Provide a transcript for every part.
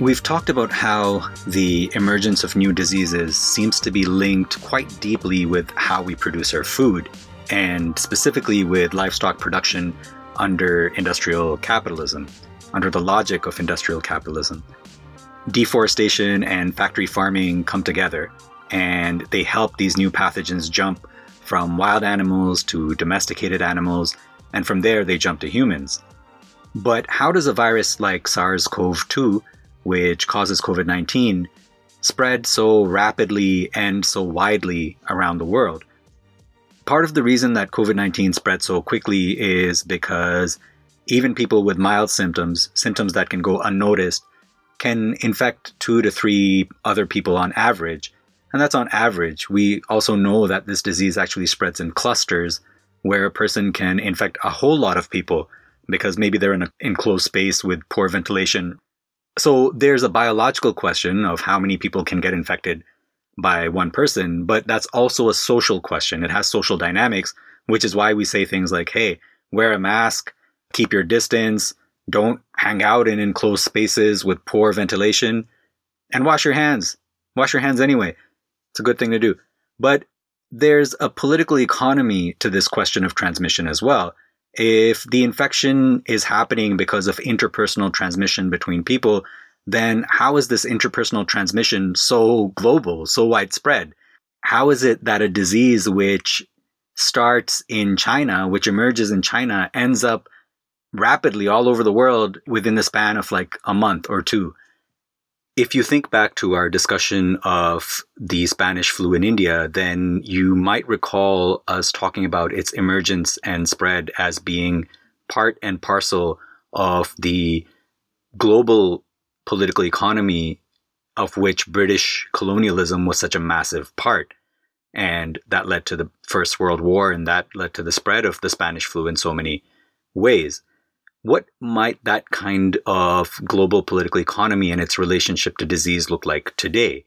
We've talked about how the emergence of new diseases seems to be linked quite deeply with how we produce our food, and specifically with livestock production under industrial capitalism, under the logic of industrial capitalism. Deforestation and factory farming come together, and they help these new pathogens jump from wild animals to domesticated animals, and from there they jump to humans. But how does a virus like SARS CoV 2 which causes COVID 19, spread so rapidly and so widely around the world. Part of the reason that COVID 19 spread so quickly is because even people with mild symptoms, symptoms that can go unnoticed, can infect two to three other people on average. And that's on average. We also know that this disease actually spreads in clusters where a person can infect a whole lot of people because maybe they're in an enclosed space with poor ventilation so there's a biological question of how many people can get infected by one person, but that's also a social question. It has social dynamics, which is why we say things like, hey, wear a mask, keep your distance, don't hang out in enclosed spaces with poor ventilation, and wash your hands. Wash your hands anyway. It's a good thing to do. But there's a political economy to this question of transmission as well if the infection is happening because of interpersonal transmission between people, then how is this interpersonal transmission so global, so widespread? How is it that a disease which starts in China, which emerges in China, ends up rapidly all over the world within the span of like a month or two? If you think back to our discussion of the Spanish flu in India, then you might recall us talking about its emergence and spread as being part and parcel of the global political economy of which British colonialism was such a massive part. And that led to the First World War, and that led to the spread of the Spanish flu in so many ways. What might that kind of global political economy and its relationship to disease look like today?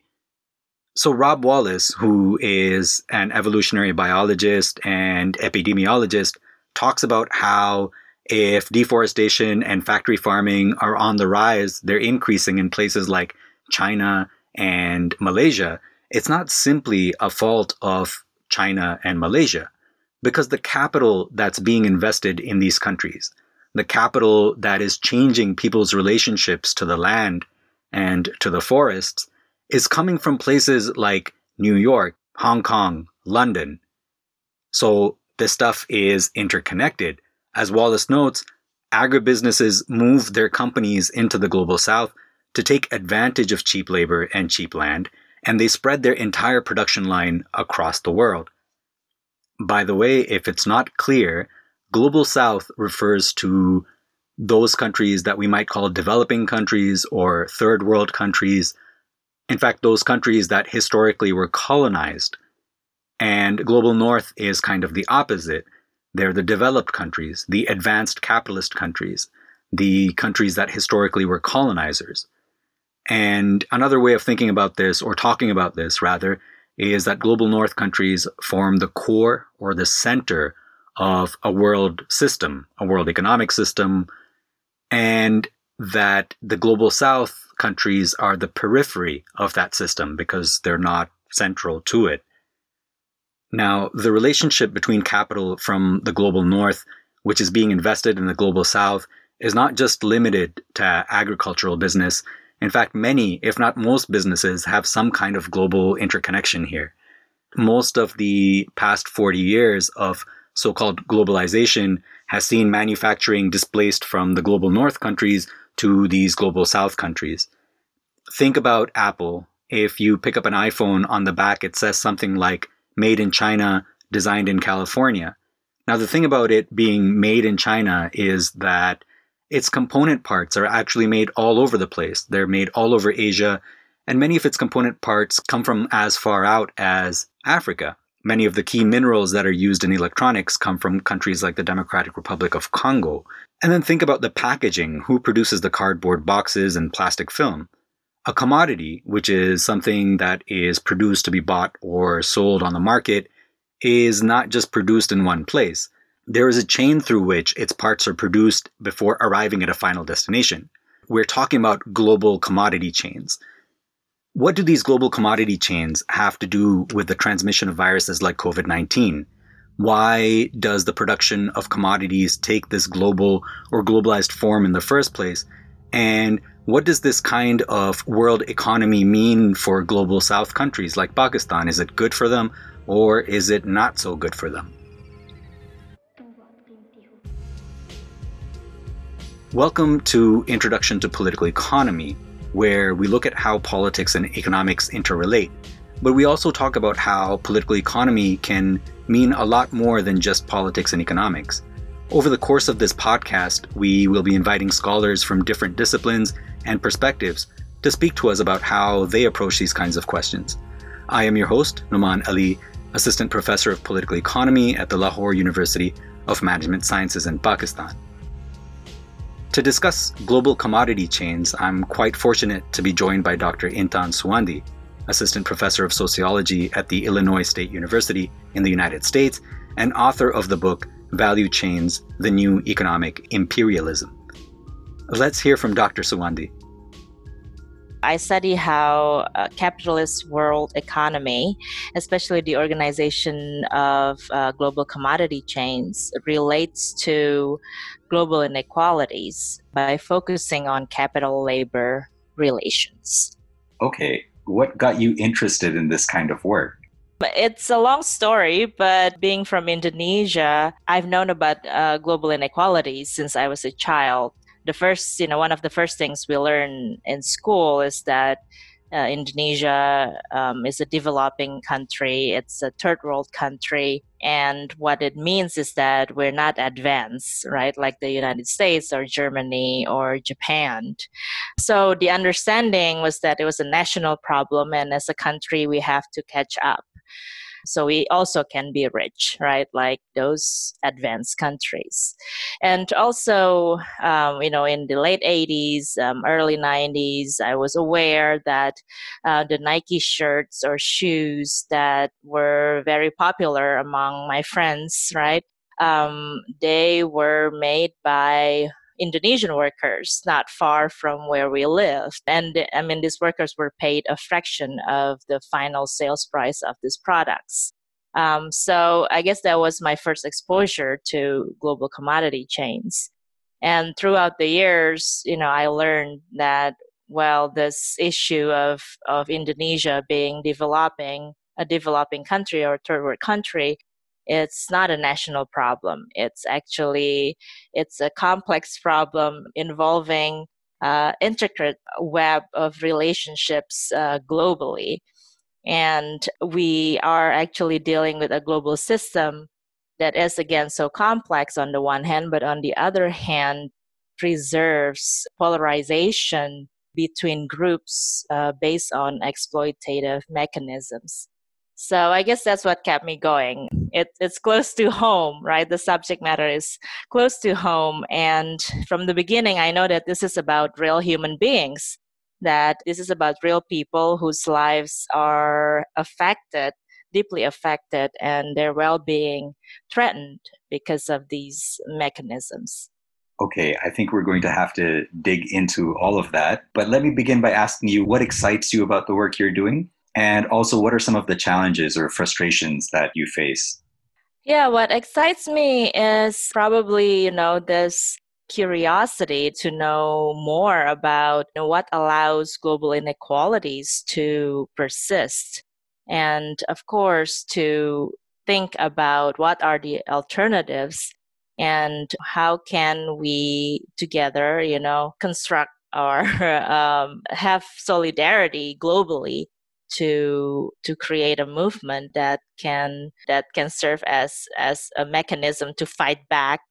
So, Rob Wallace, who is an evolutionary biologist and epidemiologist, talks about how if deforestation and factory farming are on the rise, they're increasing in places like China and Malaysia. It's not simply a fault of China and Malaysia, because the capital that's being invested in these countries, the capital that is changing people's relationships to the land and to the forests is coming from places like New York, Hong Kong, London. So this stuff is interconnected. As Wallace notes, agribusinesses move their companies into the global south to take advantage of cheap labor and cheap land, and they spread their entire production line across the world. By the way, if it's not clear, Global South refers to those countries that we might call developing countries or third world countries. In fact, those countries that historically were colonized. And Global North is kind of the opposite. They're the developed countries, the advanced capitalist countries, the countries that historically were colonizers. And another way of thinking about this, or talking about this rather, is that Global North countries form the core or the center of a world system, a world economic system, and that the global south countries are the periphery of that system because they're not central to it. Now, the relationship between capital from the global north, which is being invested in the global south, is not just limited to agricultural business. In fact, many, if not most businesses, have some kind of global interconnection here. Most of the past 40 years of so called globalization has seen manufacturing displaced from the global north countries to these global south countries. Think about Apple. If you pick up an iPhone on the back, it says something like made in China, designed in California. Now, the thing about it being made in China is that its component parts are actually made all over the place. They're made all over Asia, and many of its component parts come from as far out as Africa. Many of the key minerals that are used in electronics come from countries like the Democratic Republic of Congo. And then think about the packaging who produces the cardboard boxes and plastic film? A commodity, which is something that is produced to be bought or sold on the market, is not just produced in one place. there is a chain through which its parts are produced before arriving at a final destination. We're talking about global commodity chains. What do these global commodity chains have to do with the transmission of viruses like COVID 19? Why does the production of commodities take this global or globalized form in the first place? And what does this kind of world economy mean for global south countries like Pakistan? Is it good for them or is it not so good for them? Welcome to Introduction to Political Economy, where we look at how politics and economics interrelate. But we also talk about how political economy can mean a lot more than just politics and economics. Over the course of this podcast, we will be inviting scholars from different disciplines and perspectives to speak to us about how they approach these kinds of questions. I am your host, Noman Ali, Assistant Professor of Political Economy at the Lahore University of Management Sciences in Pakistan. To discuss global commodity chains, I'm quite fortunate to be joined by Dr. Intan Suwandi, Assistant Professor of Sociology at the Illinois State University in the United States, and author of the book Value Chains The New Economic Imperialism. Let's hear from Dr. Suwandi. I study how capitalist world economy, especially the organization of uh, global commodity chains, relates to global inequalities by focusing on capital labor relations. Okay, what got you interested in this kind of work? It's a long story, but being from Indonesia, I've known about uh, global inequalities since I was a child. The first, you know, one of the first things we learn in school is that uh, Indonesia um, is a developing country, it's a third world country. And what it means is that we're not advanced, right? Like the United States or Germany or Japan. So the understanding was that it was a national problem, and as a country, we have to catch up. So we also can be rich, right? Like those advanced countries. And also, um, you know, in the late 80s, um, early 90s, I was aware that uh, the Nike shirts or shoes that were very popular among my friends, right? Um, they were made by Indonesian workers not far from where we lived. And I mean, these workers were paid a fraction of the final sales price of these products. Um, so I guess that was my first exposure to global commodity chains. And throughout the years, you know, I learned that well, this issue of of Indonesia being developing a developing country or third world country it's not a national problem. It's actually it's a complex problem involving uh, intricate web of relationships uh, globally. And we are actually dealing with a global system that is again so complex on the one hand but on the other hand preserves polarization between groups uh, based on exploitative mechanisms. So I guess that's what kept me going. It, it's close to home, right? The subject matter is close to home. And from the beginning, I know that this is about real human beings, that this is about real people whose lives are affected, deeply affected, and their well being threatened because of these mechanisms. Okay, I think we're going to have to dig into all of that. But let me begin by asking you what excites you about the work you're doing? And also, what are some of the challenges or frustrations that you face? Yeah, what excites me is probably, you know, this curiosity to know more about you know, what allows global inequalities to persist. And of course, to think about what are the alternatives and how can we together, you know, construct or um, have solidarity globally to to create a movement that can that can serve as as a mechanism to fight back.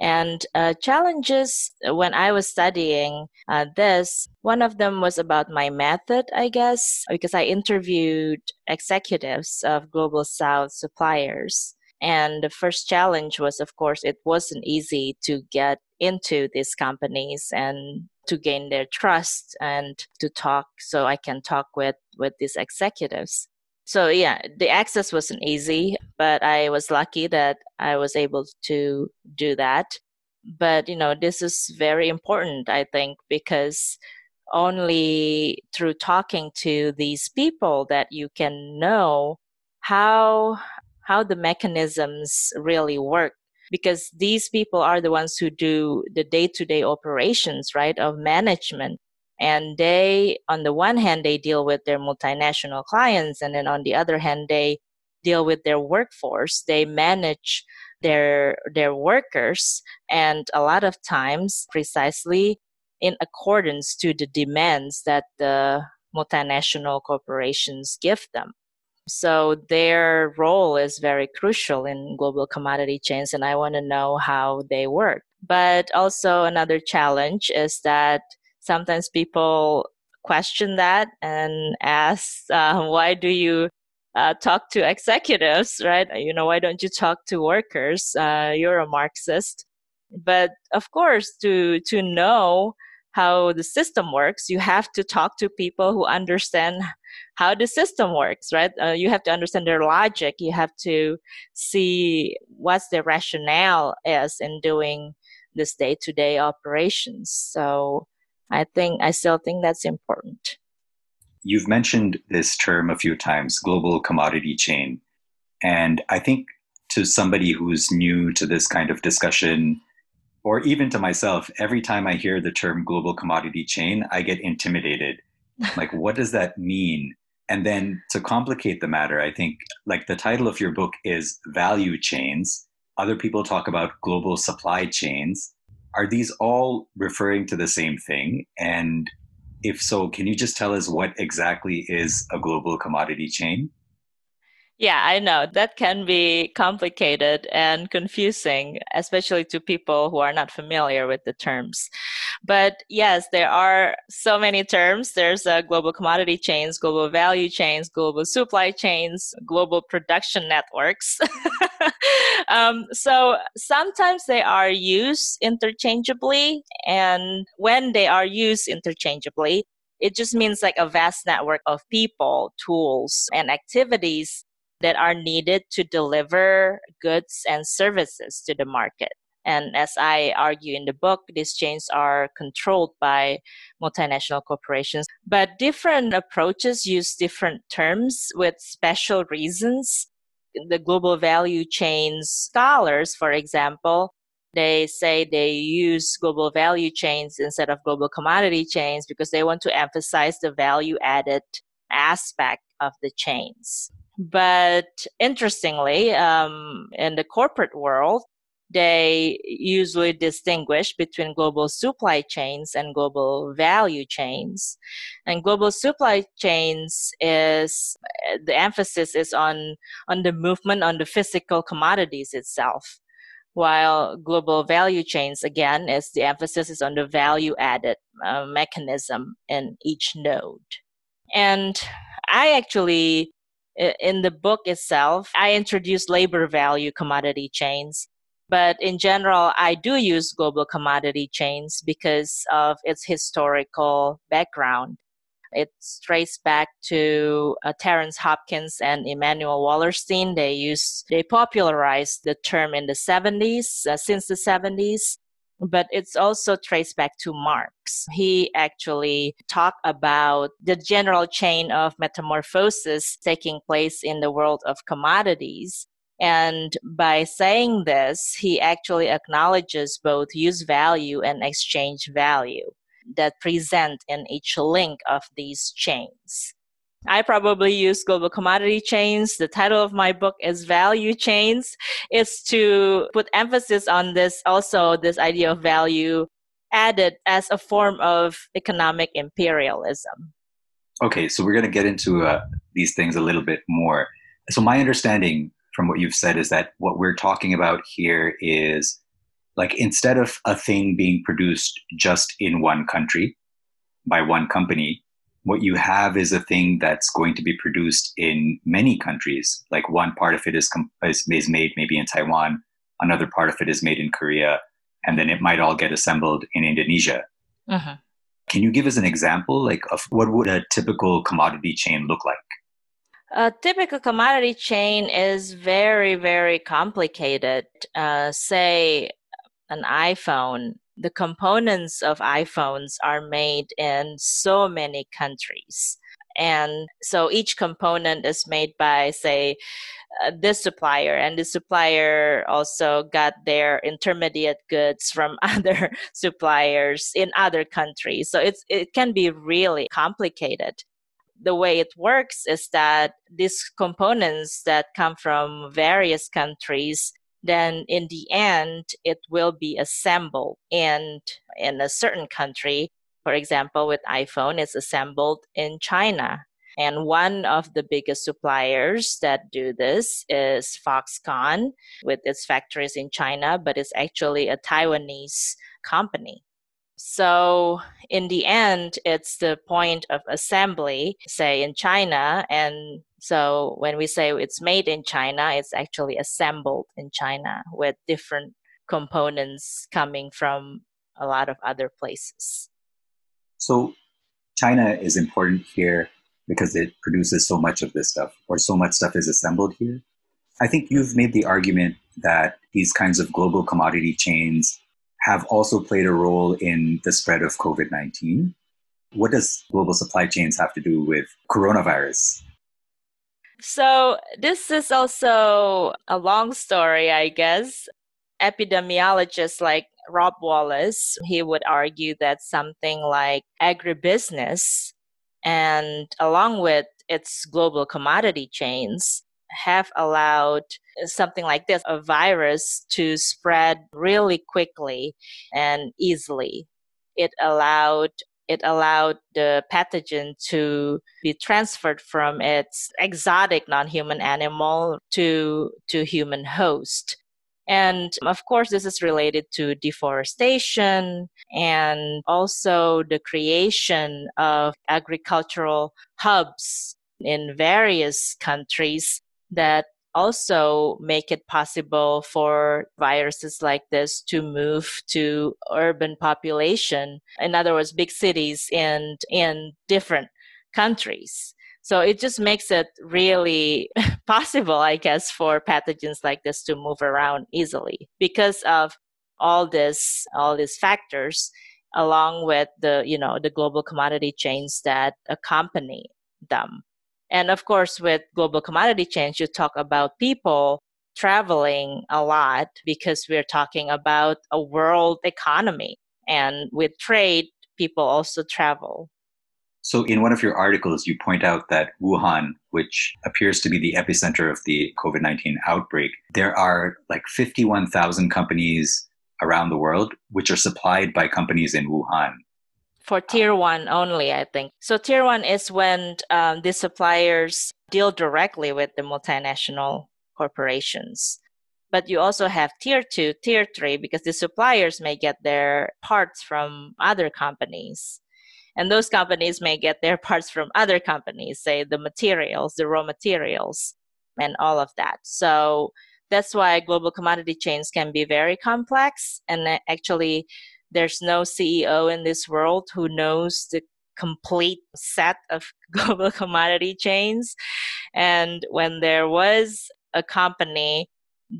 And uh, challenges when i was studying uh, this one of them was about my method i guess because i interviewed executives of global south suppliers. And the first challenge was of course it wasn't easy to get into these companies and to gain their trust and to talk so I can talk with with these executives. So, yeah, the access wasn't easy, but I was lucky that I was able to do that. But, you know, this is very important, I think, because only through talking to these people that you can know how how the mechanisms really work because these people are the ones who do the day-to-day operations right of management. And they on the one hand they deal with their multinational clients and then on the other hand they deal with their workforce. They manage their their workers and a lot of times precisely in accordance to the demands that the multinational corporations give them so their role is very crucial in global commodity chains, and I want to know how they work. But also, another challenge is that sometimes people question that and ask, uh, why do you uh, talk to executives, right? You know, why don't you talk to workers? Uh, you're a Marxist. But of course, to, to know how the system works, you have to talk to people who understand how the system works, right? Uh, you have to understand their logic. You have to see what's their rationale is in doing this day to day operations. So I think, I still think that's important. You've mentioned this term a few times, global commodity chain. And I think to somebody who's new to this kind of discussion, or even to myself, every time I hear the term global commodity chain, I get intimidated. like, what does that mean? And then to complicate the matter, I think like the title of your book is Value Chains. Other people talk about global supply chains. Are these all referring to the same thing? And if so, can you just tell us what exactly is a global commodity chain? Yeah, I know that can be complicated and confusing, especially to people who are not familiar with the terms. But yes, there are so many terms. There's uh, global commodity chains, global value chains, global supply chains, global production networks. um, so sometimes they are used interchangeably, and when they are used interchangeably, it just means like a vast network of people, tools, and activities that are needed to deliver goods and services to the market. And as I argue in the book, these chains are controlled by multinational corporations. But different approaches use different terms with special reasons. The global value chains scholars, for example, they say they use global value chains instead of global commodity chains because they want to emphasize the value added aspect of the chains. But interestingly, um, in the corporate world, they usually distinguish between global supply chains and global value chains. And global supply chains is the emphasis is on on the movement on the physical commodities itself, while global value chains again is the emphasis is on the value added uh, mechanism in each node. And I actually in the book itself, I introduce labor value commodity chains. But in general, I do use global commodity chains because of its historical background. It's traced back to uh, Terence Hopkins and Immanuel Wallerstein. They used, they popularized the term in the 70s, uh, since the 70s but it's also traced back to Marx. He actually talked about the general chain of metamorphosis taking place in the world of commodities. And by saying this, he actually acknowledges both use value and exchange value that present in each link of these chains. I probably use global commodity chains. The title of my book is Value Chains. It's to put emphasis on this also, this idea of value added as a form of economic imperialism. Okay, so we're going to get into uh, these things a little bit more. So, my understanding from what you've said is that what we're talking about here is like instead of a thing being produced just in one country by one company, what you have is a thing that's going to be produced in many countries. Like one part of it is, is, is made maybe in Taiwan, another part of it is made in Korea, and then it might all get assembled in Indonesia. Uh-huh. Can you give us an example, like of what would a typical commodity chain look like? A typical commodity chain is very, very complicated. Uh, say an iPhone, the components of iPhones are made in so many countries. And so each component is made by, say, uh, this supplier, and the supplier also got their intermediate goods from other suppliers in other countries. So it's it can be really complicated the way it works is that these components that come from various countries then in the end it will be assembled and in a certain country for example with iphone it's assembled in china and one of the biggest suppliers that do this is foxconn with its factories in china but it's actually a taiwanese company so, in the end, it's the point of assembly, say in China. And so, when we say it's made in China, it's actually assembled in China with different components coming from a lot of other places. So, China is important here because it produces so much of this stuff, or so much stuff is assembled here. I think you've made the argument that these kinds of global commodity chains have also played a role in the spread of COVID 19. What does global supply chains have to do with coronavirus? So, this is also a long story, I guess. Epidemiologists like Rob Wallace, he would argue that something like agribusiness and along with its global commodity chains have allowed something like this, a virus, to spread really quickly and easily. It allowed it allowed the pathogen to be transferred from its exotic non-human animal to to human host. And of course this is related to deforestation and also the creation of agricultural hubs in various countries that also make it possible for viruses like this to move to urban population in other words big cities and in different countries. So it just makes it really possible i guess for pathogens like this to move around easily because of all this all these factors along with the you know the global commodity chains that accompany them and of course, with global commodity chains, you talk about people traveling a lot because we're talking about a world economy. And with trade, people also travel. So, in one of your articles, you point out that Wuhan, which appears to be the epicenter of the COVID 19 outbreak, there are like 51,000 companies around the world which are supplied by companies in Wuhan for tier one only, I think. So tier one is when um, the suppliers deal directly with the multinational corporations. But you also have tier two, tier three, because the suppliers may get their parts from other companies. And those companies may get their parts from other companies, say the materials, the raw materials, and all of that. So that's why global commodity chains can be very complex. And actually, there's no CEO in this world who knows the complete set of global commodity chains. And when there was a company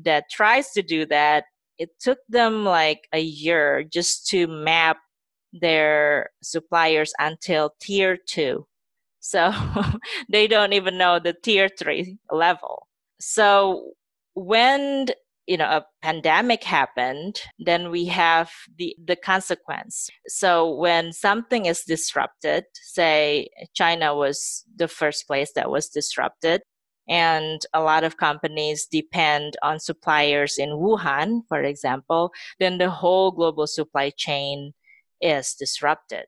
that tries to do that, it took them like a year just to map their suppliers until tier two. So they don't even know the tier three level. So when you know a pandemic happened then we have the the consequence. So when something is disrupted say china was the first place that was disrupted and a lot of companies depend on suppliers in wuhan for example then the whole global supply chain is disrupted.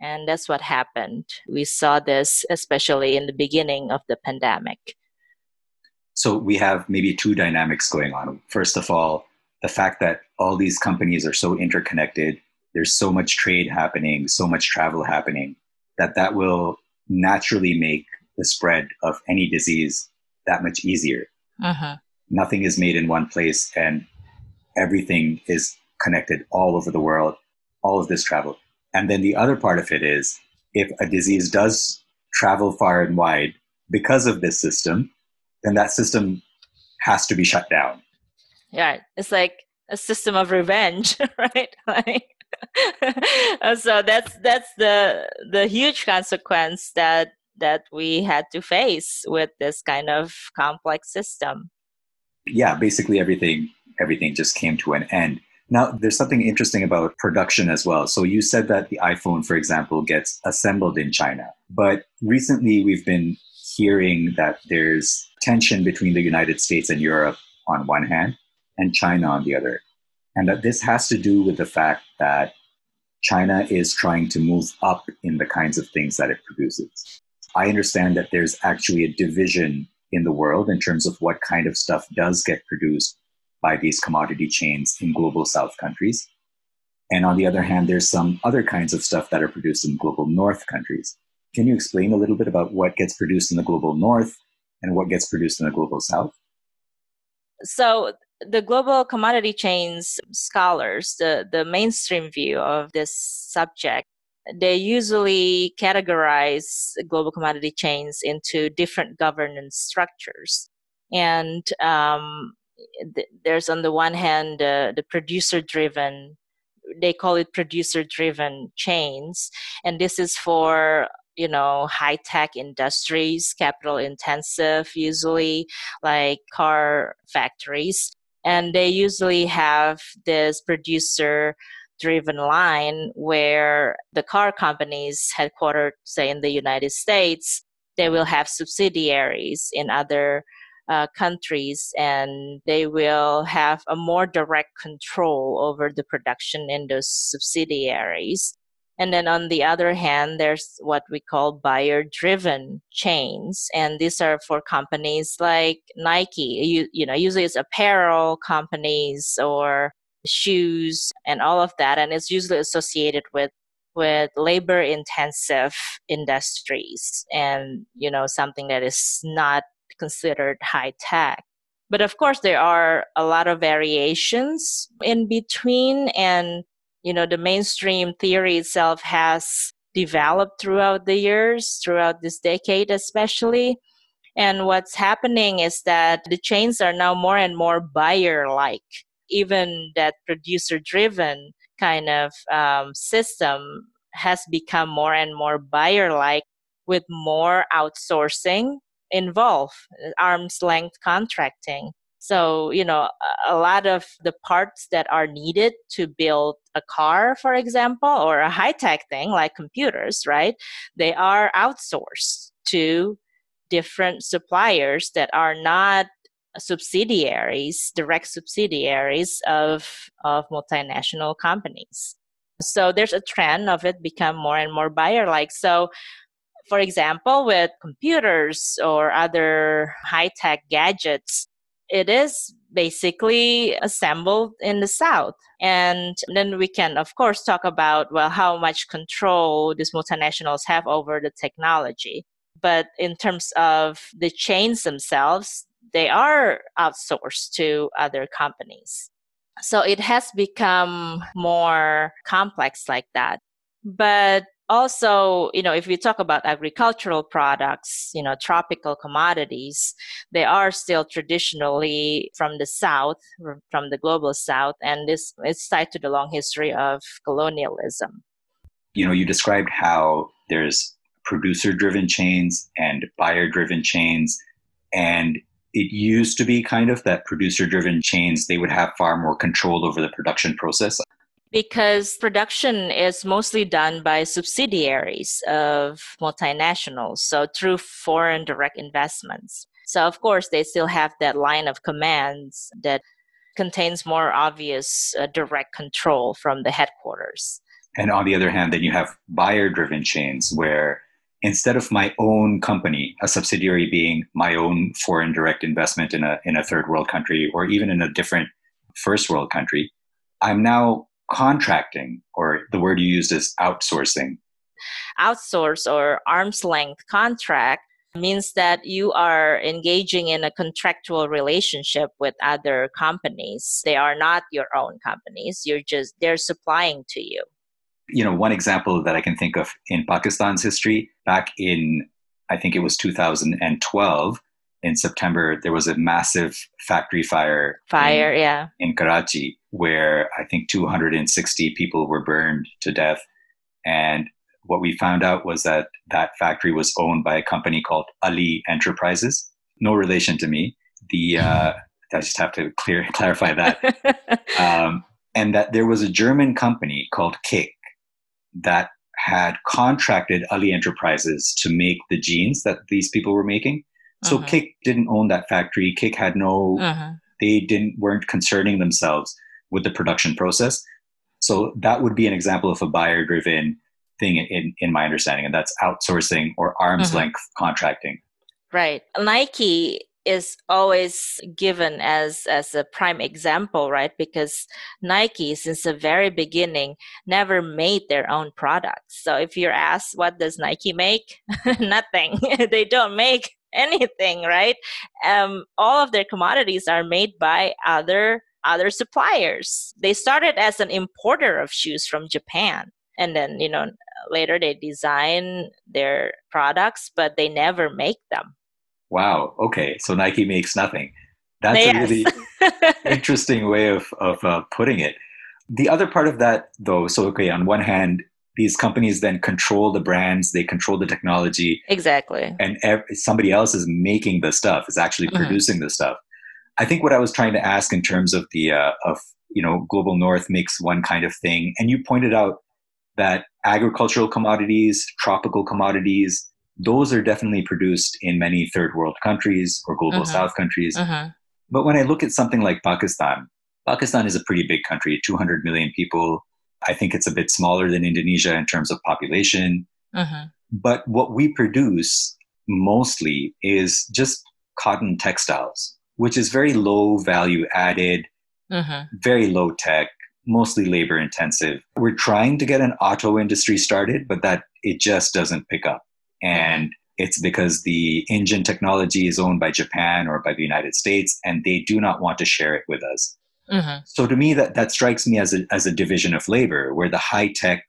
And that's what happened. We saw this especially in the beginning of the pandemic so we have maybe two dynamics going on. First of all, the fact that all these companies are so interconnected, there's so much trade happening, so much travel happening, that that will naturally make the spread of any disease that much easier. Uh-huh. Nothing is made in one place, and everything is connected all over the world, all of this travel. And then the other part of it is if a disease does travel far and wide, because of this system, then that system has to be shut down. Yeah, it's like a system of revenge, right? Like, so that's that's the the huge consequence that that we had to face with this kind of complex system. Yeah, basically everything everything just came to an end. Now, there's something interesting about production as well. So, you said that the iPhone, for example, gets assembled in China. But recently, we've been hearing that there's tension between the United States and Europe on one hand, and China on the other. And that this has to do with the fact that China is trying to move up in the kinds of things that it produces. I understand that there's actually a division in the world in terms of what kind of stuff does get produced by these commodity chains in global south countries. And on the other hand, there's some other kinds of stuff that are produced in global north countries. Can you explain a little bit about what gets produced in the global north and what gets produced in the global south? So, the global commodity chains scholars, the, the mainstream view of this subject, they usually categorize global commodity chains into different governance structures. And um, there's on the one hand uh, the producer driven they call it producer driven chains and this is for you know high tech industries capital intensive usually like car factories and they usually have this producer driven line where the car companies headquartered say in the united states they will have subsidiaries in other uh, countries and they will have a more direct control over the production in those subsidiaries. And then on the other hand, there's what we call buyer driven chains. And these are for companies like Nike. You, you know, usually it's apparel companies or shoes and all of that. And it's usually associated with with labor intensive industries and you know something that is not considered high tech. But of course, there are a lot of variations in between, and you know, the mainstream theory itself has developed throughout the years, throughout this decade, especially. And what's happening is that the chains are now more and more buyer like. Even that producer driven kind of um, system has become more and more buyer like with more outsourcing involved arm's length contracting. So, you know, a lot of the parts that are needed to build a car, for example, or a high tech thing like computers, right? They are outsourced to different suppliers that are not subsidiaries, direct subsidiaries of, of multinational companies. So there's a trend of it become more and more buyer like. So for example, with computers or other high tech gadgets, it is basically assembled in the South. And then we can, of course, talk about, well, how much control these multinationals have over the technology. But in terms of the chains themselves, they are outsourced to other companies. So it has become more complex like that. But also, you know, if we talk about agricultural products, you know, tropical commodities, they are still traditionally from the South, from the global South, and this is tied to the long history of colonialism. You know, you described how there's producer driven chains and buyer driven chains, and it used to be kind of that producer driven chains, they would have far more control over the production process because production is mostly done by subsidiaries of multinationals, so through foreign direct investments. So, of course, they still have that line of commands that contains more obvious uh, direct control from the headquarters. And on the other hand, then you have buyer driven chains where instead of my own company, a subsidiary being my own foreign direct investment in a, in a third world country or even in a different first world country, I'm now contracting, or the word you used is outsourcing. Outsource or arm's length contract means that you are engaging in a contractual relationship with other companies. They are not your own companies. You're just, they're supplying to you. You know, one example that I can think of in Pakistan's history, back in I think it was 2012, in September, there was a massive factory fire. Fire, in, yeah. In Karachi, where I think 260 people were burned to death. And what we found out was that that factory was owned by a company called Ali Enterprises. No relation to me. The uh, I just have to clear clarify that. um, and that there was a German company called KiK that had contracted Ali Enterprises to make the jeans that these people were making. So uh-huh. KiK didn't own that factory. KiK had no, uh-huh. they didn't weren't concerning themselves with the production process. So that would be an example of a buyer driven thing in, in my understanding, and that's outsourcing or arm's uh-huh. length contracting. Right. Nike is always given as as a prime example right because nike since the very beginning never made their own products so if you're asked what does nike make nothing they don't make anything right um, all of their commodities are made by other other suppliers they started as an importer of shoes from japan and then you know later they design their products but they never make them Wow. Okay. So Nike makes nothing. That's yes. a really interesting way of, of uh, putting it. The other part of that, though, so okay, on one hand, these companies then control the brands, they control the technology. Exactly. And ev- somebody else is making the stuff, is actually mm-hmm. producing the stuff. I think what I was trying to ask in terms of the uh, of you know global north makes one kind of thing, and you pointed out that agricultural commodities, tropical commodities, those are definitely produced in many third world countries or global uh-huh. south countries. Uh-huh. But when I look at something like Pakistan, Pakistan is a pretty big country, 200 million people. I think it's a bit smaller than Indonesia in terms of population. Uh-huh. But what we produce mostly is just cotton textiles, which is very low value added, very low tech, mostly labor intensive. We're trying to get an auto industry started, but that it just doesn't pick up and it's because the engine technology is owned by Japan or by the United States, and they do not want to share it with us. Mm-hmm. So to me, that that strikes me as a as a division of labor, where the high tech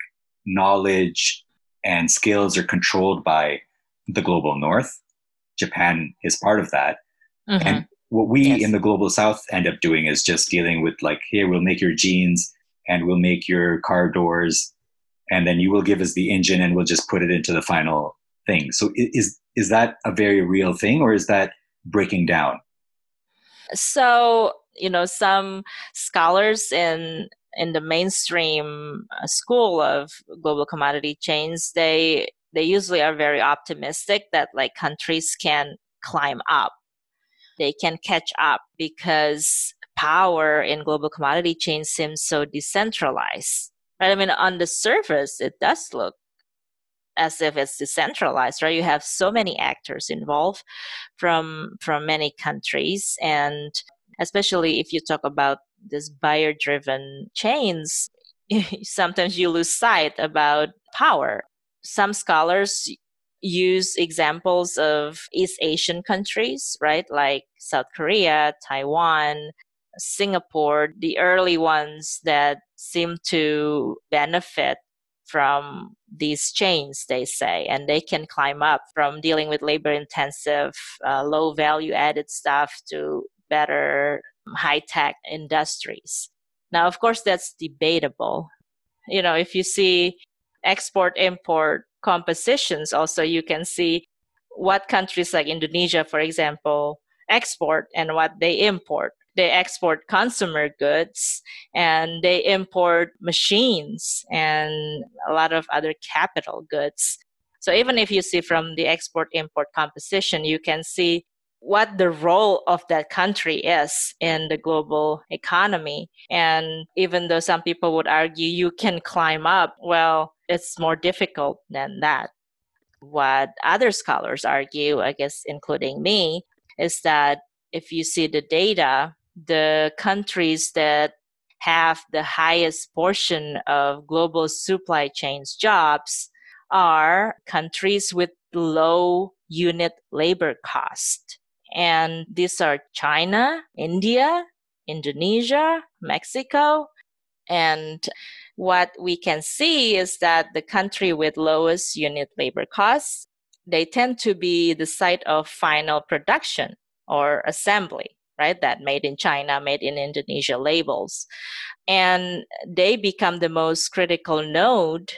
knowledge and skills are controlled by the global north. Japan is part of that, mm-hmm. and what we yes. in the global south end up doing is just dealing with like, here we'll make your jeans and we'll make your car doors, and then you will give us the engine and we'll just put it into the final thing. So is is that a very real thing, or is that breaking down? So you know, some scholars in in the mainstream uh, school of global commodity chains, they they usually are very optimistic that like countries can climb up, they can catch up because power in global commodity chains seems so decentralized. Right? I mean, on the surface, it does look as if it's decentralized right you have so many actors involved from from many countries and especially if you talk about this buyer driven chains sometimes you lose sight about power. Some scholars use examples of east asian countries right? Like south korea taiwan singapore the early ones that seem to benefit from these chains, they say, and they can climb up from dealing with labor intensive, uh, low value added stuff to better high tech industries. Now, of course, that's debatable. You know, if you see export import compositions, also you can see what countries like Indonesia, for example, export and what they import they export consumer goods and they import machines and a lot of other capital goods. So even if you see from the export import composition, you can see what the role of that country is in the global economy. And even though some people would argue you can climb up, well, it's more difficult than that. What other scholars argue, I guess, including me, is that if you see the data, the countries that have the highest portion of global supply chains jobs are countries with low unit labor cost. And these are China, India, Indonesia, Mexico. And what we can see is that the country with lowest unit labor costs, they tend to be the site of final production or assembly, right? That made in China, made in Indonesia labels. And they become the most critical node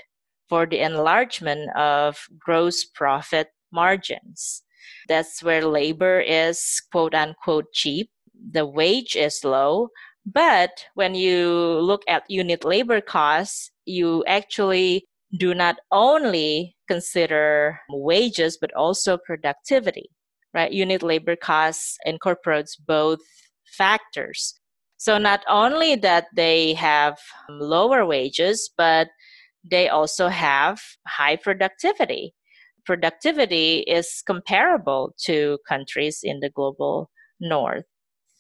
for the enlargement of gross profit margins. That's where labor is quote unquote cheap. The wage is low. But when you look at unit labor costs, you actually do not only consider wages, but also productivity, right? Unit labor costs incorporates both factors. So not only that they have lower wages, but they also have high productivity. Productivity is comparable to countries in the global north.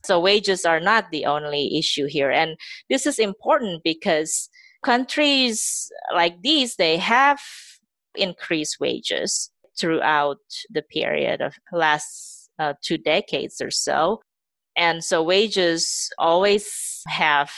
So wages are not the only issue here. And this is important because countries like these, they have increased wages throughout the period of last uh, two decades or so. And so wages always have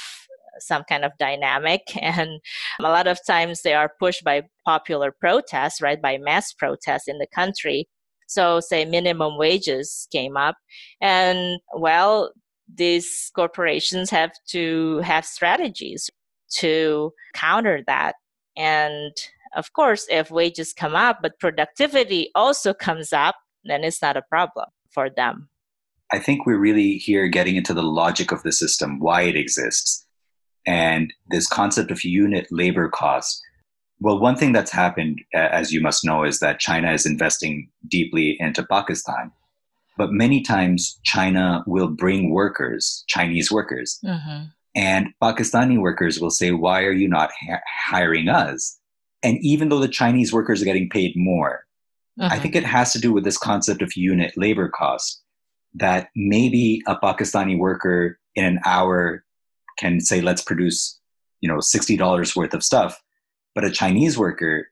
some kind of dynamic and a lot of times they are pushed by popular protests right by mass protests in the country. So say minimum wages came up and well these corporations have to have strategies to counter that. And of course if wages come up but productivity also comes up then it's not a problem for them. I think we're really here getting into the logic of the system, why it exists and this concept of unit labor cost. Well, one thing that's happened, as you must know, is that China is investing deeply into Pakistan. But many times, China will bring workers, Chinese workers, mm-hmm. and Pakistani workers will say, Why are you not ha- hiring us? And even though the Chinese workers are getting paid more, mm-hmm. I think it has to do with this concept of unit labor cost that maybe a Pakistani worker in an hour can say, let's produce, you know, $60 worth of stuff. But a Chinese worker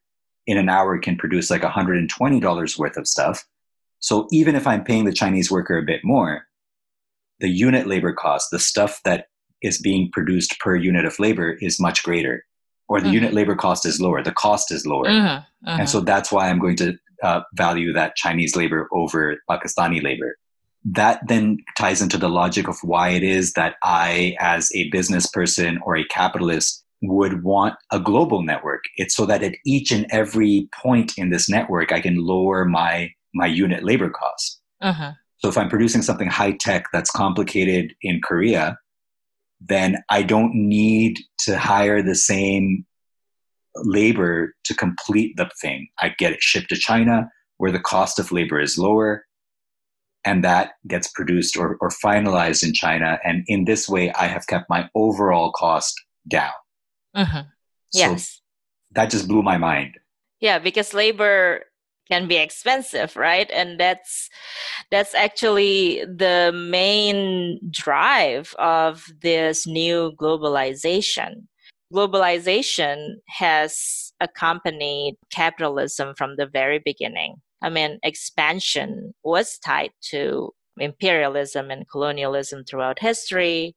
in an hour can produce like $120 worth of stuff. So even if I'm paying the Chinese worker a bit more, the unit labor cost, the stuff that is being produced per unit of labor is much greater, or the mm-hmm. unit labor cost is lower, the cost is lower. Mm-hmm. Mm-hmm. And so that's why I'm going to uh, value that Chinese labor over Pakistani labor that then ties into the logic of why it is that I, as a business person or a capitalist, would want a global network. It's so that at each and every point in this network, I can lower my my unit labor costs. Uh-huh. So if I'm producing something high tech that's complicated in Korea, then I don't need to hire the same labor to complete the thing. I get it shipped to China where the cost of labor is lower and that gets produced or, or finalized in China. And in this way, I have kept my overall cost down. Mm-hmm. Yes. So that just blew my mind. Yeah, because labor can be expensive, right? And that's that's actually the main drive of this new globalization. Globalization has accompanied capitalism from the very beginning I mean, expansion was tied to imperialism and colonialism throughout history.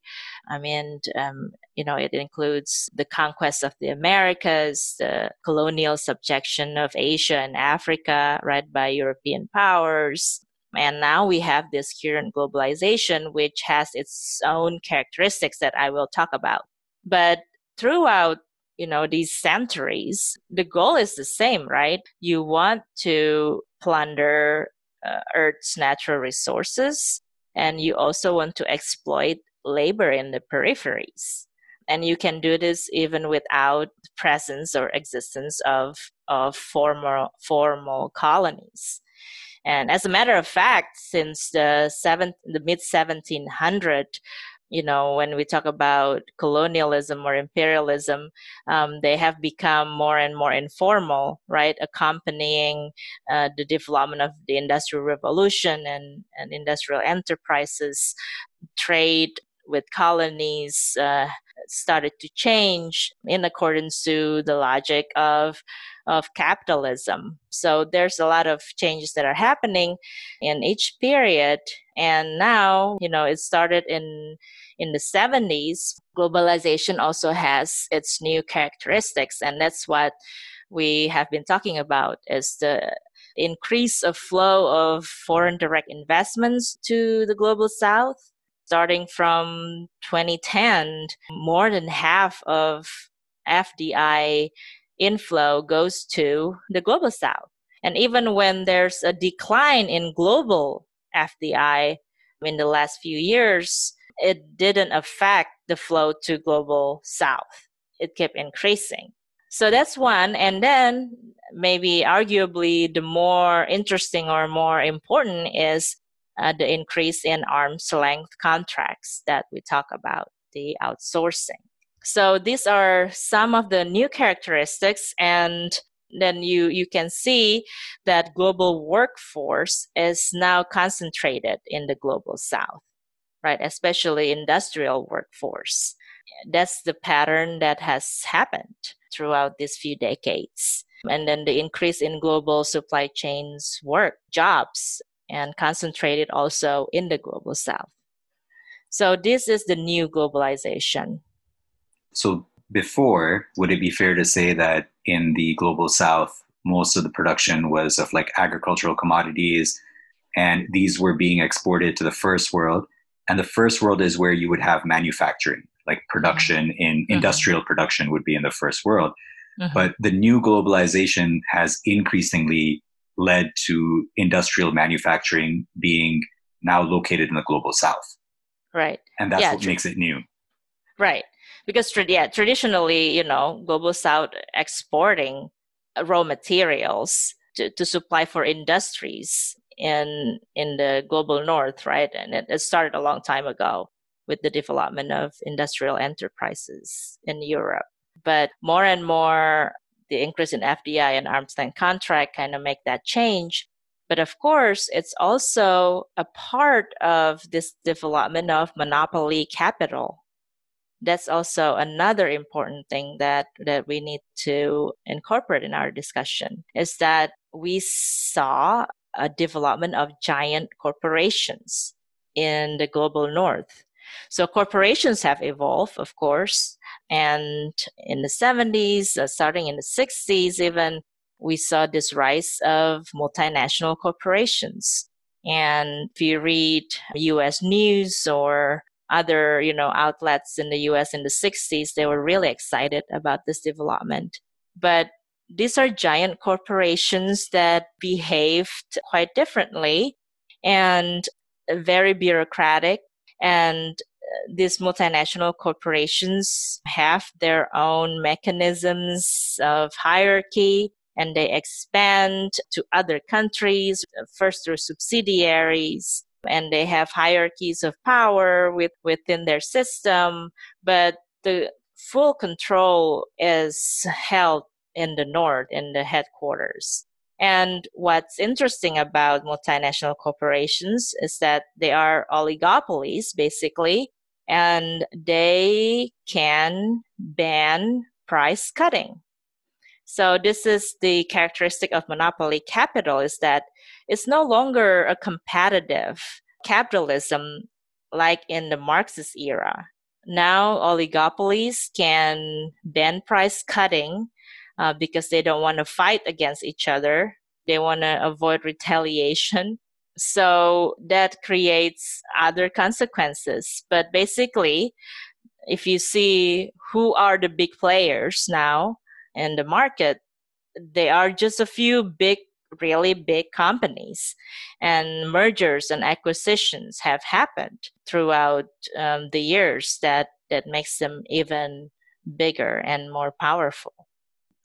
I mean, um, you know, it includes the conquest of the Americas, the colonial subjection of Asia and Africa, right, by European powers. And now we have this current globalization, which has its own characteristics that I will talk about. But throughout you know these centuries the goal is the same right? You want to plunder uh, earth's natural resources and you also want to exploit labor in the peripheries. And you can do this even without presence or existence of of formal formal colonies. And as a matter of fact since the seven the mid 1700 you know, when we talk about colonialism or imperialism, um, they have become more and more informal, right? Accompanying uh, the development of the Industrial Revolution and, and industrial enterprises, trade with colonies uh, started to change in accordance to the logic of of capitalism. So there's a lot of changes that are happening in each period and now, you know, it started in in the 70s. Globalization also has its new characteristics and that's what we have been talking about is the increase of flow of foreign direct investments to the global south. Starting from 2010, more than half of FDI inflow goes to the global south. And even when there's a decline in global FDI in the last few years, it didn't affect the flow to global south. It kept increasing. So that's one. And then maybe arguably the more interesting or more important is uh, the increase in arm's length contracts that we talk about, the outsourcing. So these are some of the new characteristics and then you, you can see that global workforce is now concentrated in the global south, right? Especially industrial workforce. That's the pattern that has happened throughout these few decades. And then the increase in global supply chains work, jobs, and concentrated also in the global south. So this is the new globalization. So before, would it be fair to say that in the global south, most of the production was of like agricultural commodities, and these were being exported to the first world? And the first world is where you would have manufacturing, like production mm-hmm. in mm-hmm. industrial production would be in the first world. Mm-hmm. But the new globalization has increasingly led to industrial manufacturing being now located in the global south. Right. And that's yeah, what makes it new. Right because yeah, traditionally, you know, global south exporting raw materials to, to supply for industries in in the global north, right? And it, it started a long time ago with the development of industrial enterprises in Europe. But more and more, the increase in FDI and arm's length contract kind of make that change. But of course, it's also a part of this development of monopoly capital that's also another important thing that that we need to incorporate in our discussion is that we saw a development of giant corporations in the global north so corporations have evolved of course and in the 70s uh, starting in the 60s even we saw this rise of multinational corporations. And if you read us news or other you know outlets in the US in the 60s they were really excited about this development. But these are giant corporations that behaved quite differently and very bureaucratic and uh, these multinational corporations have their own mechanisms of hierarchy and they expand to other countries first through subsidiaries and they have hierarchies of power with, within their system, but the full control is held in the north in the headquarters. And what's interesting about multinational corporations is that they are oligopolies basically, and they can ban price cutting. So this is the characteristic of monopoly capital is that it's no longer a competitive capitalism like in the Marxist era. Now oligopolies can ban price cutting uh, because they don't want to fight against each other. They want to avoid retaliation. So that creates other consequences. But basically, if you see who are the big players now, in the market, they are just a few big, really big companies. And mergers and acquisitions have happened throughout um, the years that, that makes them even bigger and more powerful.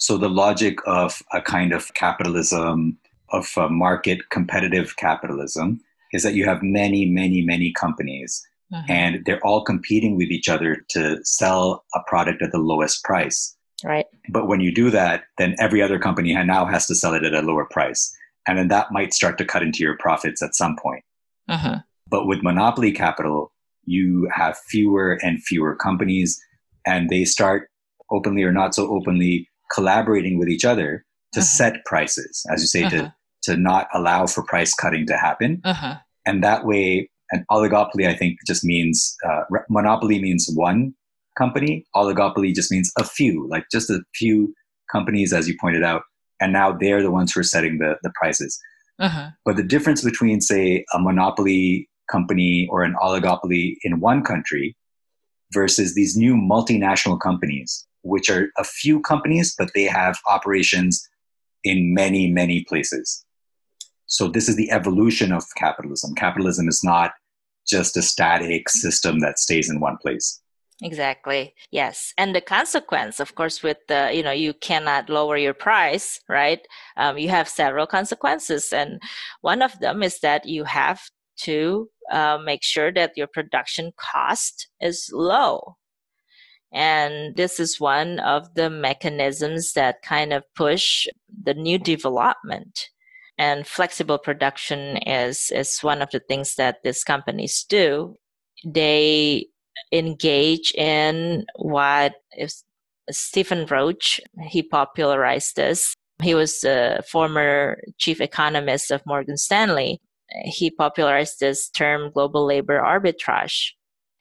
So, the logic of a kind of capitalism, of market competitive capitalism, is that you have many, many, many companies mm-hmm. and they're all competing with each other to sell a product at the lowest price. Right. But when you do that, then every other company now has to sell it at a lower price. And then that might start to cut into your profits at some point. Uh-huh. But with monopoly capital, you have fewer and fewer companies, and they start openly or not so openly collaborating with each other to uh-huh. set prices, as you say, uh-huh. to, to not allow for price cutting to happen. Uh-huh. And that way, an oligopoly, I think, just means uh, monopoly means one company. Oligopoly just means a few, like just a few companies, as you pointed out, and now they're the ones who are setting the, the prices. Uh-huh. But the difference between, say, a monopoly company or an oligopoly in one country versus these new multinational companies, which are a few companies, but they have operations in many, many places. So this is the evolution of capitalism. Capitalism is not just a static system that stays in one place. Exactly. Yes, and the consequence, of course, with the you know you cannot lower your price, right? Um, you have several consequences, and one of them is that you have to uh, make sure that your production cost is low. And this is one of the mechanisms that kind of push the new development. And flexible production is, is one of the things that these companies do. They engage in what Stephen Roach, he popularized this. He was the former chief economist of Morgan Stanley he popularized this term global labor arbitrage.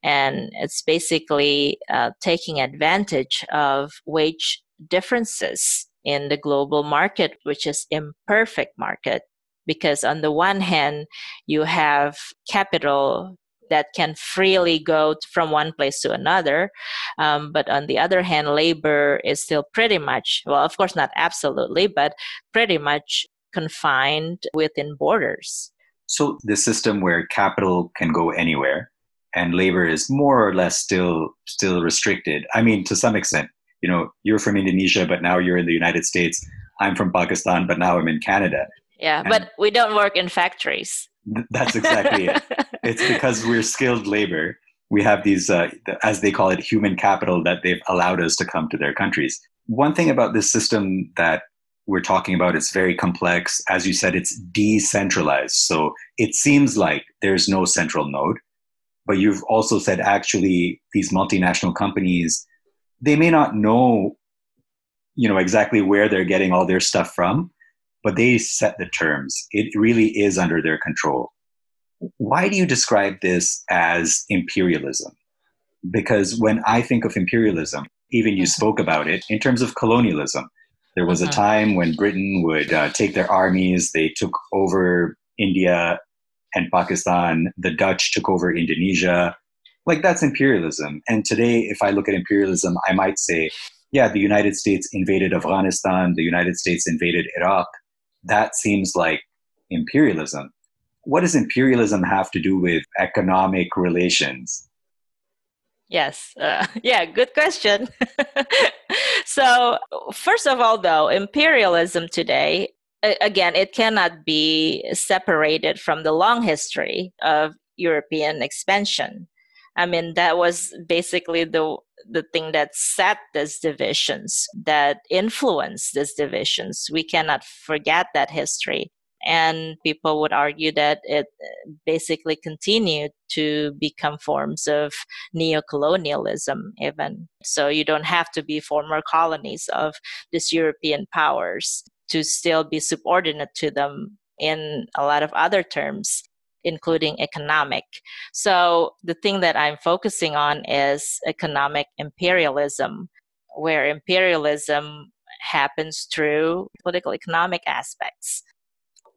And it's basically uh, taking advantage of wage differences in the global market, which is imperfect market. Because on the one hand, you have capital that can freely go from one place to another. Um, but on the other hand, labor is still pretty much, well, of course, not absolutely, but pretty much confined within borders. So the system where capital can go anywhere and labor is more or less still still restricted. I mean, to some extent, you know, you're from Indonesia, but now you're in the United States. I'm from Pakistan, but now I'm in Canada. Yeah, and but we don't work in factories. Th- that's exactly it. It's because we're skilled labor. We have these, uh, as they call it, human capital that they've allowed us to come to their countries. One thing about this system that we're talking about it's very complex as you said it's decentralized so it seems like there's no central node but you've also said actually these multinational companies they may not know you know exactly where they're getting all their stuff from but they set the terms. It really is under their control. Why do you describe this as imperialism? Because when i think of imperialism even you mm-hmm. spoke about it in terms of colonialism there was a time when Britain would uh, take their armies, they took over India and Pakistan, the Dutch took over Indonesia. Like that's imperialism. And today, if I look at imperialism, I might say, yeah, the United States invaded Afghanistan, the United States invaded Iraq. That seems like imperialism. What does imperialism have to do with economic relations? Yes. Uh, yeah, good question. so, first of all, though, imperialism today, again, it cannot be separated from the long history of European expansion. I mean, that was basically the the thing that set these divisions, that influenced these divisions. We cannot forget that history and people would argue that it basically continued to become forms of neocolonialism even so you don't have to be former colonies of these european powers to still be subordinate to them in a lot of other terms including economic. So the thing that I'm focusing on is economic imperialism, where imperialism happens through political economic aspects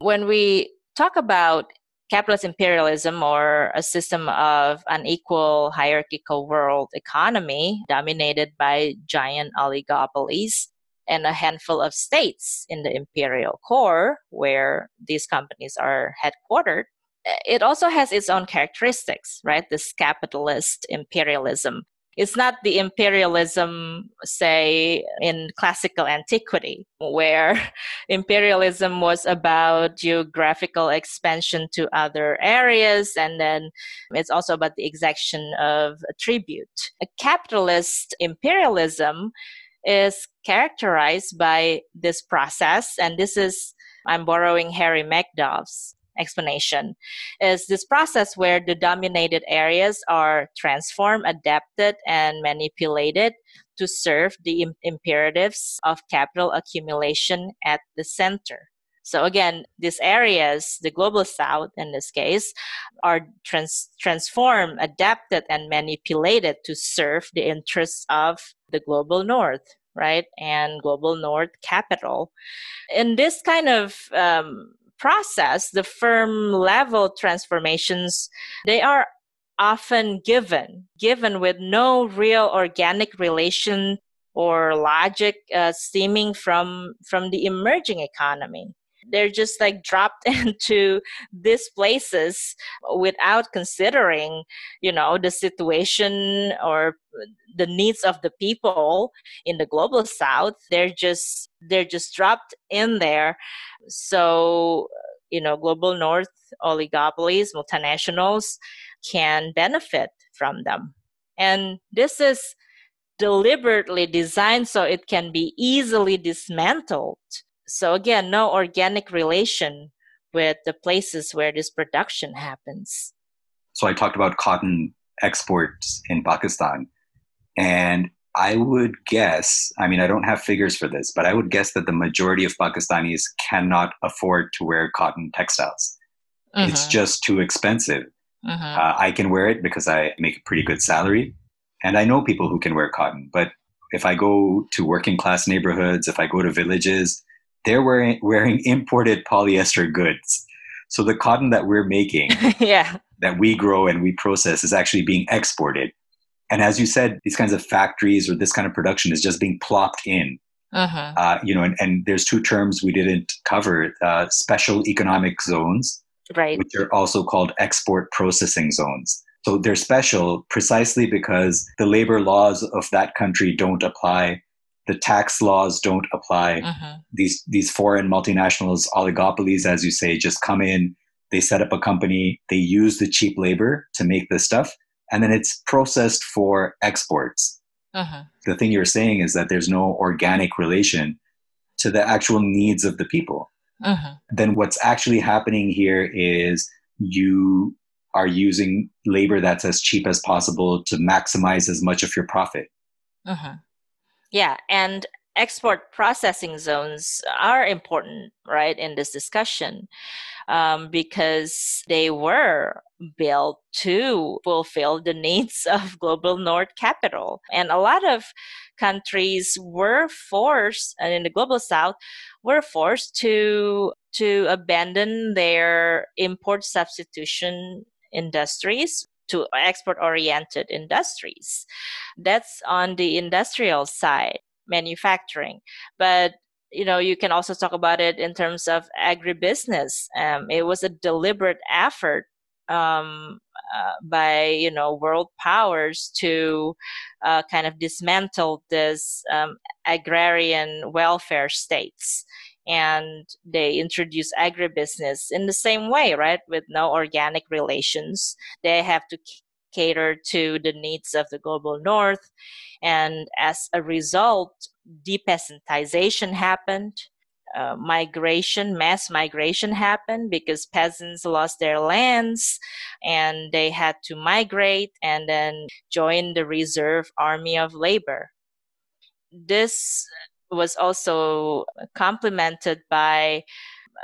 when we talk about capitalist imperialism or a system of unequal hierarchical world economy dominated by giant oligopolies and a handful of states in the imperial core where these companies are headquartered it also has its own characteristics right this capitalist imperialism it's not the imperialism, say, in classical antiquity, where imperialism was about geographical expansion to other areas, and then it's also about the exaction of tribute. A capitalist imperialism is characterized by this process, and this is, I'm borrowing Harry Magdoff's explanation is this process where the dominated areas are transformed, adapted, and manipulated to serve the imperatives of capital accumulation at the center. So again, these areas, the global south in this case, are trans- transformed, adapted, and manipulated to serve the interests of the global north, right? And global north capital. In this kind of um, process, the firm level transformations, they are often given, given with no real organic relation or logic uh, stemming from from the emerging economy they're just like dropped into these places without considering you know the situation or the needs of the people in the global south. They're just they're just dropped in there. So you know global north oligopolies multinationals can benefit from them. And this is deliberately designed so it can be easily dismantled so again, no organic relation with the places where this production happens. So I talked about cotton exports in Pakistan. And I would guess, I mean, I don't have figures for this, but I would guess that the majority of Pakistanis cannot afford to wear cotton textiles. Mm-hmm. It's just too expensive. Mm-hmm. Uh, I can wear it because I make a pretty good salary. And I know people who can wear cotton. But if I go to working class neighborhoods, if I go to villages, they're wearing wearing imported polyester goods. So the cotton that we're making, yeah, that we grow and we process is actually being exported. And as you said, these kinds of factories or this kind of production is just being plopped in. Uh-huh. Uh, you know, and, and, there's two terms we didn't cover: uh, special economic zones, right, which are also called export processing zones. So they're special precisely because the labor laws of that country don't apply the tax laws don't apply. Uh-huh. These these foreign multinationals, oligopolies, as you say, just come in. They set up a company. They use the cheap labor to make this stuff, and then it's processed for exports. Uh-huh. The thing you're saying is that there's no organic relation to the actual needs of the people. Uh-huh. Then what's actually happening here is you are using labor that's as cheap as possible to maximize as much of your profit. Yeah, and export processing zones are important, right, in this discussion um, because they were built to fulfill the needs of global north capital. And a lot of countries were forced, and in the global south, were forced to to abandon their import substitution industries to export oriented industries. That's on the industrial side, manufacturing. But you know, you can also talk about it in terms of agribusiness. Um, it was a deliberate effort um, uh, by you know world powers to uh, kind of dismantle this um, agrarian welfare states and they introduce agribusiness in the same way, right? With no organic relations. They have to cater to the needs of the global north. And as a result, depeasantization happened. Uh, migration, mass migration happened because peasants lost their lands and they had to migrate and then join the reserve army of labor. This was also complemented by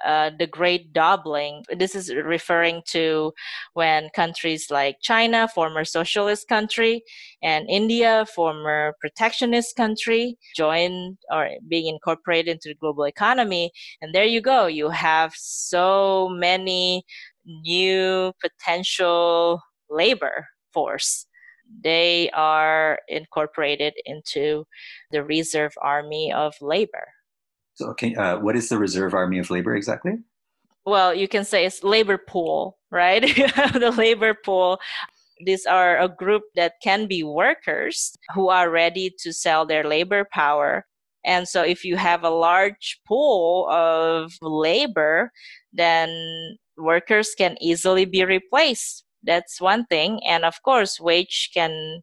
uh, the great doubling. This is referring to when countries like China, former socialist country, and India, former protectionist country, joined or being incorporated into the global economy. And there you go. You have so many new potential labor force they are incorporated into the Reserve Army of Labor. So, okay, uh, what is the Reserve Army of Labor exactly? Well, you can say it's labor pool, right? the labor pool. These are a group that can be workers who are ready to sell their labor power. And so, if you have a large pool of labor, then workers can easily be replaced that's one thing. And of course, wage can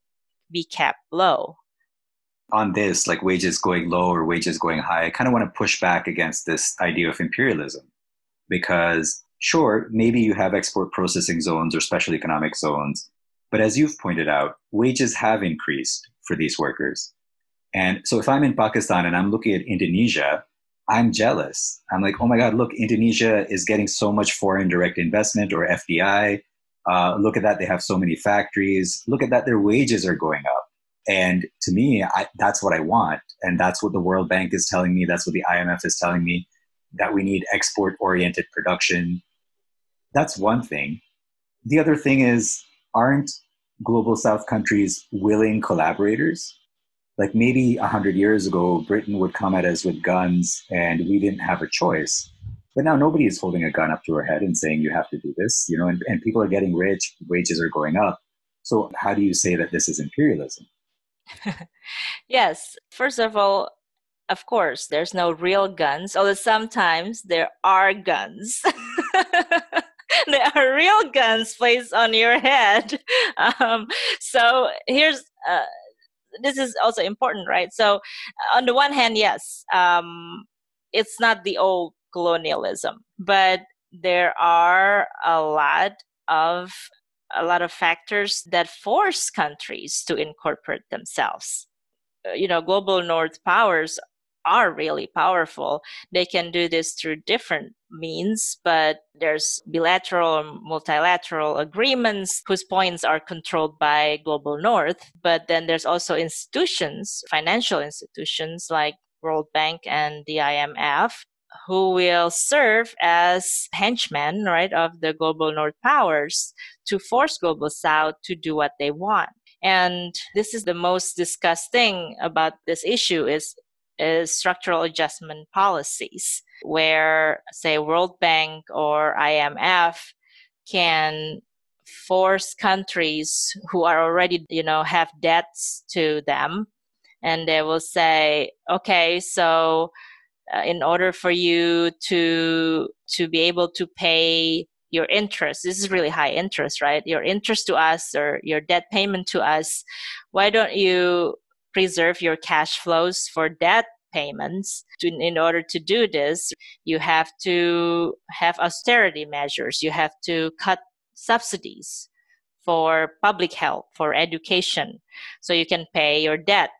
be kept low. On this, like wages going low or wages going high, I kind of want to push back against this idea of imperialism because sure, maybe you have export processing zones or special economic zones, but as you've pointed out, wages have increased for these workers. And so if I'm in Pakistan and I'm looking at Indonesia, I'm jealous. I'm like, oh my God, look, Indonesia is getting so much foreign direct investment or FDI. Uh, look at that, they have so many factories. Look at that, their wages are going up. And to me, I, that's what I want. And that's what the World Bank is telling me. That's what the IMF is telling me that we need export oriented production. That's one thing. The other thing is, aren't global South countries willing collaborators? Like maybe 100 years ago, Britain would come at us with guns and we didn't have a choice. But now nobody is holding a gun up to her head and saying, you have to do this, you know, and, and people are getting rich, wages are going up. So how do you say that this is imperialism? yes. First of all, of course, there's no real guns, although sometimes there are guns. there are real guns placed on your head. Um, so here's uh, this is also important, right? So on the one hand, yes, um, it's not the old colonialism, but there are a lot of a lot of factors that force countries to incorporate themselves. Uh, you know, global north powers are really powerful. They can do this through different means, but there's bilateral multilateral agreements whose points are controlled by global north. But then there's also institutions, financial institutions like World Bank and the IMF who will serve as henchmen, right, of the global north powers to force global south to do what they want. And this is the most discussed thing about this issue is is structural adjustment policies where say World Bank or IMF can force countries who are already you know have debts to them and they will say okay so uh, in order for you to to be able to pay your interest. This is really high interest right? Your interest to us or your debt payment to us. Why don't you preserve your cash flows for debt payments? To, in order to do this you have to have austerity measures. You have to cut subsidies for public health for education so you can pay your debt.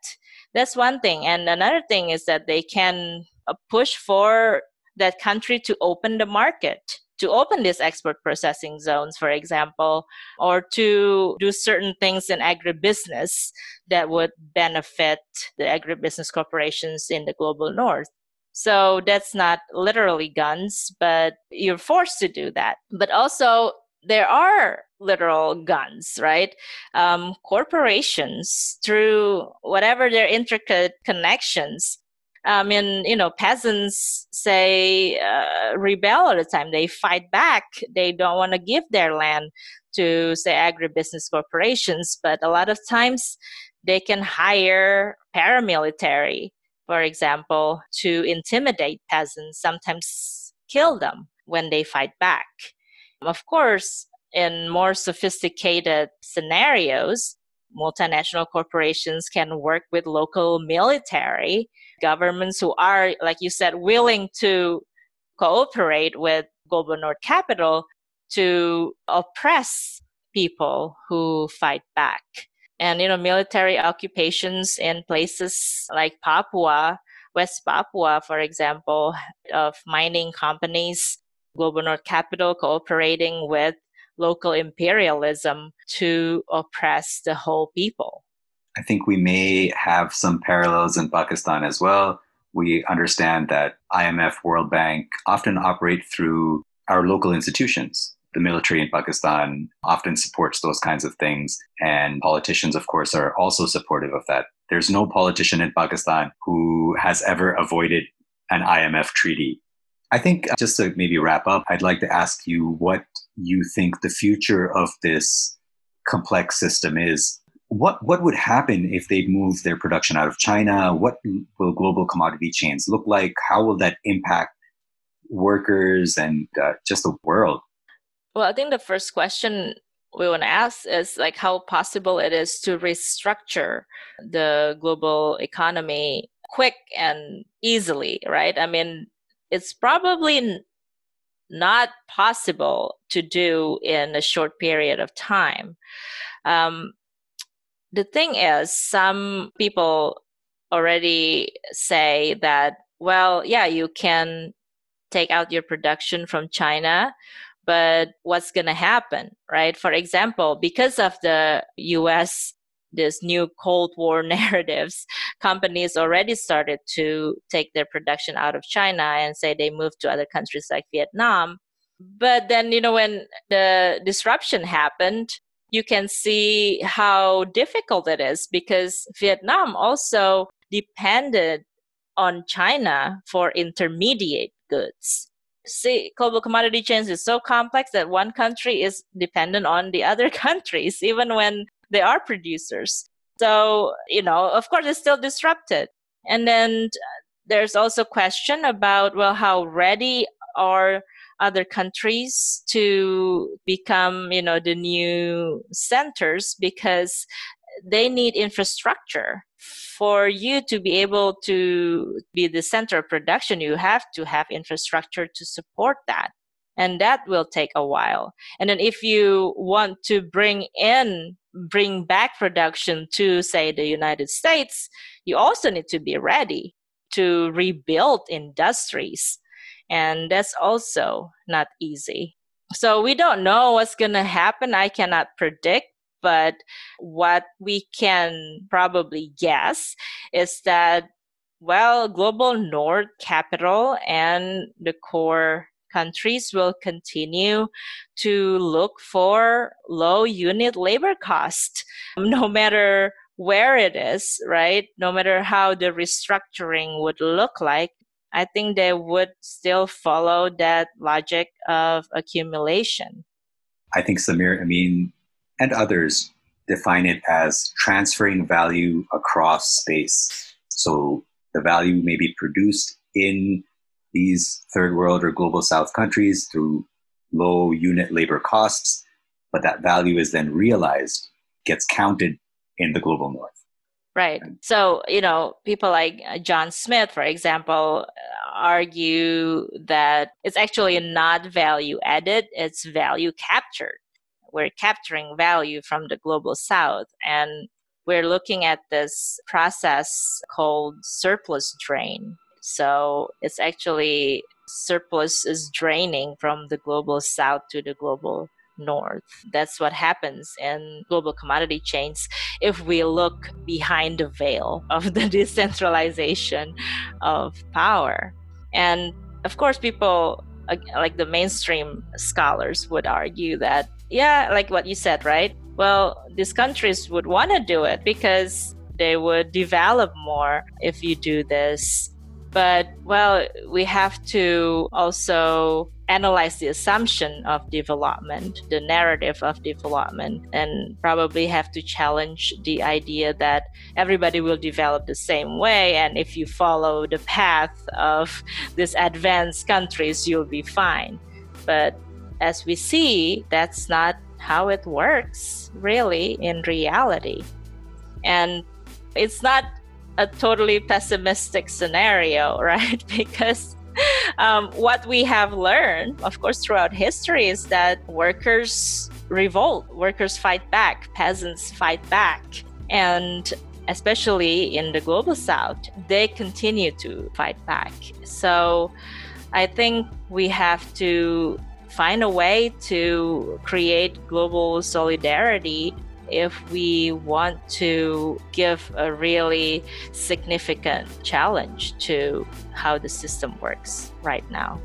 That's one thing. And another thing is that they can push for that country to open the market to open these export processing zones, for example, or to do certain things in agribusiness that would benefit the agribusiness corporations in the global north. So that's not literally guns, but you're forced to do that. But also, there are literal guns, right? Um, corporations, through whatever their intricate connections, I mean, you know, peasants say uh, rebel all the time. They fight back. They don't want to give their land to, say, agribusiness corporations. But a lot of times they can hire paramilitary, for example, to intimidate peasants, sometimes kill them when they fight back. Of course, in more sophisticated scenarios, multinational corporations can work with local military governments who are, like you said, willing to cooperate with global north capital to oppress people who fight back. And, you know, military occupations in places like Papua, West Papua, for example, of mining companies, global north capital cooperating with local imperialism to oppress the whole people. I think we may have some parallels in Pakistan as well. We understand that IMF, World Bank often operate through our local institutions. The military in Pakistan often supports those kinds of things, and politicians, of course, are also supportive of that. There's no politician in Pakistan who has ever avoided an IMF treaty. I think uh, just to maybe wrap up, I'd like to ask you what you think the future of this complex system is what what would happen if they move their production out of China? What will global commodity chains look like? How will that impact workers and uh, just the world? Well, I think the first question we want to ask is like how possible it is to restructure the global economy quick and easily, right? I mean, it's probably not possible to do in a short period of time. Um, the thing is, some people already say that, well, yeah, you can take out your production from China, but what's going to happen, right? For example, because of the US this new Cold War narratives, companies already started to take their production out of China and say they moved to other countries like Vietnam. But then, you know, when the disruption happened, you can see how difficult it is because Vietnam also depended on China for intermediate goods. See, global commodity chains is so complex that one country is dependent on the other countries, even when they are producers. So, you know, of course, it's still disrupted. And then uh, there's also question about, well, how ready are other countries to become, you know, the new centers because they need infrastructure for you to be able to be the center of production. You have to have infrastructure to support that and that will take a while. And then if you want to bring in bring back production to say the united states you also need to be ready to rebuild industries and that's also not easy. So we don't know what's going to happen. I cannot predict but what we can probably guess is that well global north capital and the core countries will continue to look for low unit labor cost no matter where it is right? No matter how the restructuring would look like i think they would still follow that logic of accumulation i think samir amin and others define it as transferring value across space so the value may be produced in these third world or global south countries through low unit labor costs, but that value is then realized, gets counted in the global north. Right. So, you know, people like uh, John Smith, for example, argue that it's actually not value added, it's value captured. We're capturing value from the global south. And we're looking at this process called surplus drain. So it's actually surplus is draining from the global south to the global north. That's what happens in global commodity chains if we look behind the veil of the decentralization of power. And of course, people like the mainstream scholars would argue that, yeah, like what you said, right? Well, these countries would want to do it because they would develop more if you do this but well, we have to also analyze the assumption of development, the narrative of development, and probably have to challenge the idea that everybody will develop the same way. And if you follow the path of these advanced countries, you'll be fine. But as we see, that's not how it works really in reality. And it's not a totally pessimistic scenario, right? because um, what we have learned, of course, throughout history is that workers revolt, workers fight back, peasants fight back. And especially in the global south, they continue to fight back. So I think we have to find a way to create global solidarity if we want to give a really significant challenge to how the system works right now.